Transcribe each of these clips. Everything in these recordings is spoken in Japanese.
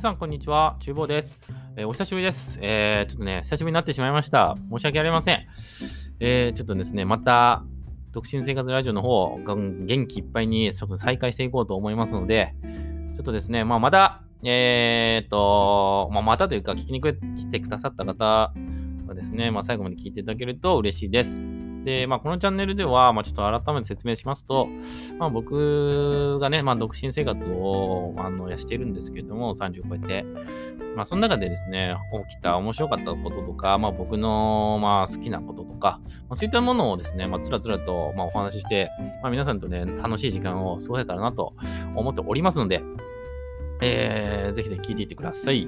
皆さん、こんにちは。厨房です。えーお久しぶりです。えーちょっとね、久しぶりになってしまいました。申し訳ありません。えーちょっとですね、また、独身生活ラジオの方、元気いっぱいにちょっと再開していこうと思いますので、ちょっとですね、まあ、また、えーっと、まあ、またというか、聞きに来てくださった方はですね、まあ、最後まで聞いていただけると嬉しいです。で、まあ、このチャンネルでは、まあ、ちょっと改めて説明しますと、まあ、僕がね、まあ、独身生活をあのやしてるんですけれども、30超えて、まあ、その中でですね、起きた面白かったこととか、まあ、僕の、まあ、好きなこととか、まあ、そういったものをですね、まあ、つらつらと、まあ、お話しして、まあ、皆さんとね、楽しい時間を過ごせたらなと思っておりますので、えー、ぜひぜひ聞いていってください。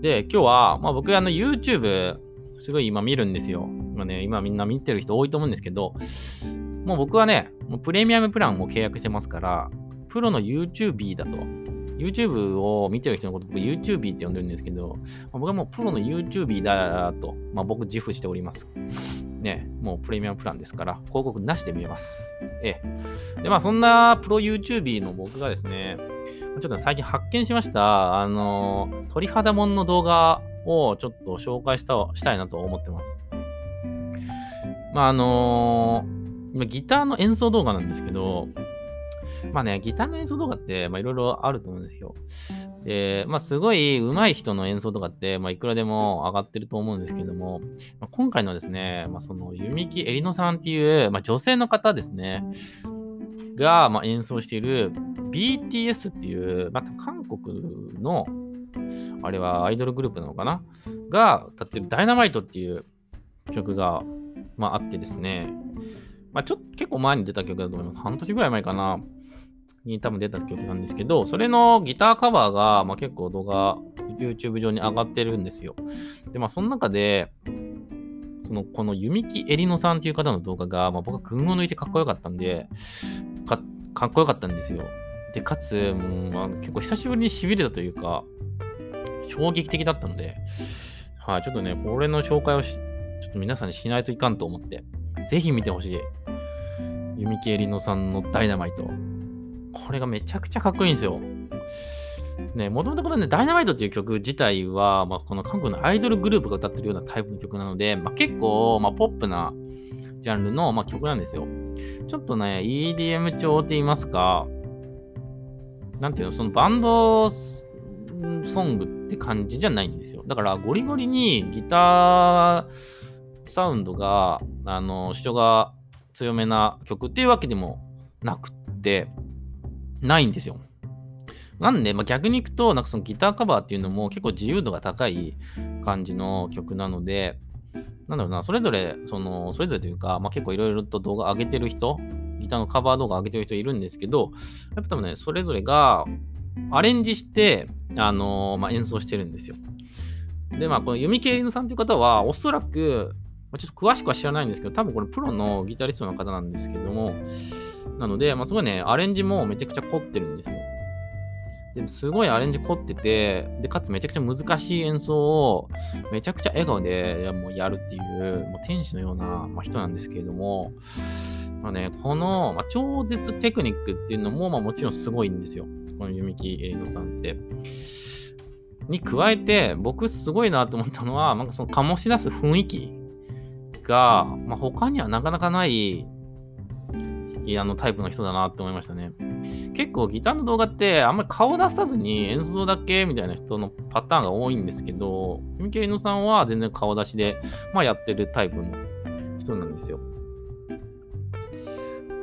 で、今日は、まあ、僕、あの、YouTube、すごい今見るんですよ。今ね、今みんな見てる人多いと思うんですけど、もう僕はね、もうプレミアムプランも契約してますから、プロの YouTube だと。YouTube を見てる人のこと僕 YouTube って呼んでるんですけど、僕はもうプロの YouTube だと、まあ、僕自負しております。ね、もうプレミアムプランですから、広告なしで見えます。ええ。で、まあそんなプロ YouTube の僕がですね、ちょっと最近発見しました、あの、鳥肌もんの動画をちょっと紹介したしたいなと思ってます。まああの今ギターの演奏動画なんですけど、まあね、ギターの演奏動画って、まあいろいろあると思うんですよ。で、まあすごい上手い人の演奏とかって、まあいくらでも上がってると思うんですけども、まあ、今回のですね、まあその弓木えりのさんっていう、まあ女性の方ですね、が、まあ、演奏している BTS っていう、まあ、韓国の、あれはアイドルグループなのかな？が歌ってるダイナマイトっていう曲が、まあ、あってですね、まあ、ちょっと結構前に出た曲だと思います。半年ぐらい前かなに多分出た曲なんですけど、それのギターカバーが、まあ、結構動画、YouTube 上に上がってるんですよ。で、まあ、その中で、そのこの弓木えりのさんっていう方の動画が、まあ、僕は群を抜いてかっこよかったんで、かかっこよかったんですよ。で、かつ、もうまあ、結構久しぶりに痺れたというか、衝撃的だったので、はい、ちょっとね、これの紹介をし、ちょっと皆さんにしないといかんと思って、ぜひ見てほしい。弓木えりのさんのダイナマイト。これがめちゃくちゃかっこいいんですよ。ね、もともとこのね、ダイナマイトっていう曲自体は、まあ、この韓国のアイドルグループが歌ってるようなタイプの曲なので、まあ、結構、まあ、ポップなジャンルの、まあ、曲なんですよ。ちょっとね、EDM 調って言いますか、なんていうの、そのバンドソングって感じじゃないんですよ。だから、ゴリゴリにギターサウンドが、あの、主張が強めな曲っていうわけでもなくって、ないんですよ。なんで、まあ、逆に行くと、なんかそのギターカバーっていうのも結構自由度が高い感じの曲なので、なんだろうな、それぞれ、その、それぞれというか、まあ、結構いろいろと動画上げてる人、ギターのカバー動画上げてる人いるんですけど、やっぱ多分ね、それぞれがアレンジして、あのまあ、演奏してるんですよ。で、まあ、この弓木エリノさんという方は、おそらく、まあ、ちょっと詳しくは知らないんですけど、多分これプロのギタリストの方なんですけども、なので、まあ、すごいね、アレンジもめちゃくちゃ凝ってるんですよ。ですごいアレンジ凝ってて、で、かつめちゃくちゃ難しい演奏をめちゃくちゃ笑顔でやもうやるっていう、もう天使のような、まあ、人なんですけれども、まあね、この、まあ、超絶テクニックっていうのも、まあ、もちろんすごいんですよ。この弓木エリノさんって。に加えて、僕すごいなと思ったのは、なんかその醸し出す雰囲気が、まあ、他にはなかなかないあのタイプの人だなって思いましたね。結構ギターの動画ってあんまり顔出さずに演奏だけみたいな人のパターンが多いんですけど、ミケリノさんは全然顔出しで、まあ、やってるタイプの人なんですよ。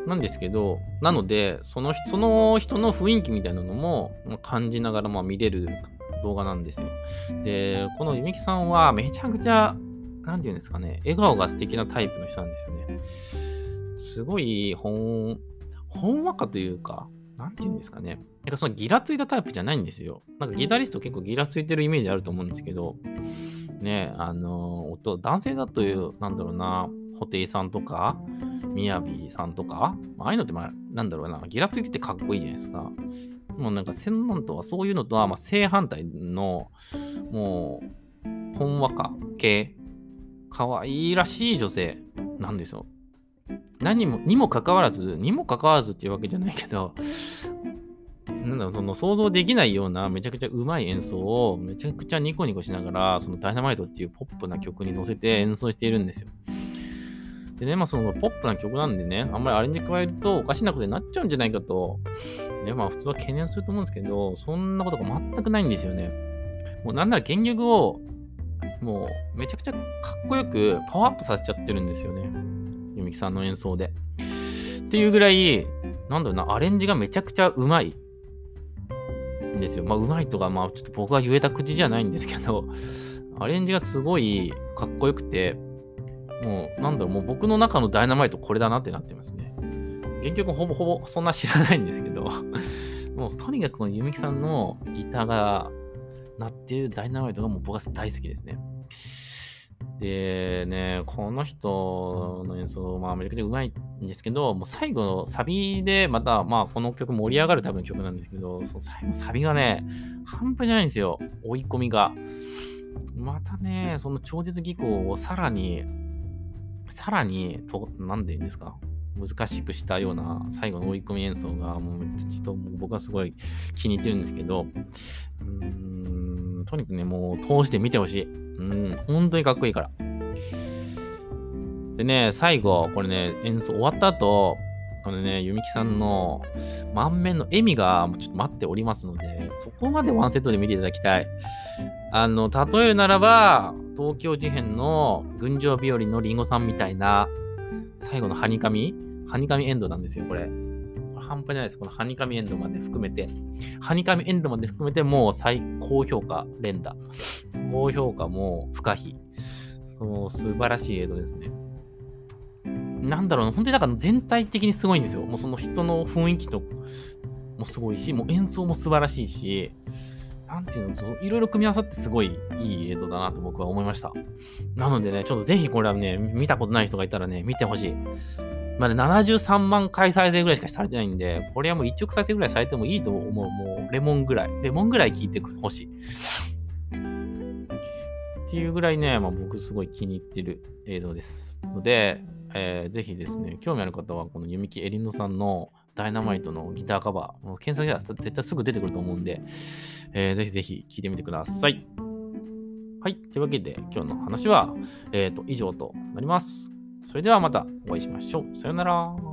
なんですけど、なので、そのその人の雰囲気みたいなのも感じながらま見れる動画なんですよ。で、このゆみきさんはめちゃくちゃ、なんていうんですかね、笑顔が素敵なタイプの人なんですよね。すごいほん、ほんわかというか、なんていうんですかね。なんかそのギラついたタイプじゃないんですよ。なんかギタリスト結構ギラついてるイメージあると思うんですけど、ね、あの、音、男性だという、なんだろうな、ホテイさんとか、みやびさんとか、ああいうのってまあ、なんだろうな、ギラついててかっこいいじゃないですか。もうなんか、専門とはそういうのとは、まあ、正反対の、もう、ほんわか系、可愛いらしい女性なんですよ。何も、にもかかわらず、にもかかわらずっていうわけじゃないけど、なんだろう、その想像できないようなめちゃくちゃうまい演奏をめちゃくちゃニコニコしながら、そのダイナマイトっていうポップな曲に乗せて演奏しているんですよ。でね、まあそのポップな曲なんでね、あんまりアレンジ加えるとおかしなことになっちゃうんじゃないかと、ね、まあ普通は懸念すると思うんですけど、そんなことが全くないんですよね。もうなんなら原曲をもうめちゃくちゃかっこよくパワーアップさせちゃってるんですよね。ゆみきさんの演奏で。っていうぐらい、なんだろうな、アレンジがめちゃくちゃうまいんですよ。まあ、うまいとか、まあ、ちょっと僕が言えた口じゃないんですけど、アレンジがすごいかっこよくて、もう、なんだろう、もう僕の中のダイナマイトこれだなってなってますね。原曲ほぼほぼそんな知らないんですけど、もうとにかくこのゆみきさんのギターが鳴っているダイナマイトがもう僕は大好きですね。でね、この人の演奏、まあ、めちゃくちゃうまいんですけど、もう最後のサビで、また、まあ、この曲盛り上がる多分曲なんですけど、その最後サビがね、半端じゃないんですよ。追い込みが。またね、その超絶技巧をさらに、さらに、と、なんで言うんですか難しくしたような最後の追い込み演奏が、もうちょっと僕はすごい気に入ってるんですけど、うーん、とにかくね、もう通して見てほしい。うん、本当にかっこいいから。でね、最後、これね、演奏終わった後、このね、ゆみきさんの満面の笑みがちょっと待っておりますので、そこまでワンセットで見ていただきたい。あの、例えるならば、東京事変の群青日和のりんごさんみたいな、最後のハニカミ？ハニカミエンドなんですよ、これ。半端じゃないです。このハニカミエンドまで含めて。ハニカミエンドまで含めてもう最高評価、連打。高評価も不可避。その素晴らしい映像ですね。なんだろうな、本当になんか全体的にすごいんですよ。もうその人の雰囲気ともすごいし、もう演奏も素晴らしいし、なんていうの、いろいろ組み合わさってすごいいい映像だなと僕は思いました。なのでね、ちょっとぜひこれはね、見たことない人がいたらね、見てほしい。まだ73万回再生ぐらいしかされてないんで、これはもう1億再生ぐらいされてもいいと思う。もうレモンぐらい。レモンぐらい聞いてほしい。っていうぐらいね、まあ、僕すごい気に入ってる映像です。ので、えー、ぜひですね、興味ある方はこの弓木エリンドさんのダイナマイトのギターカバー、検索したら絶対すぐ出てくると思うんで、えー、ぜひぜひ聴いてみてください。はい。というわけで、今日の話は、えっ、ー、と、以上となります。それではまたお会いしましょう。さよなら。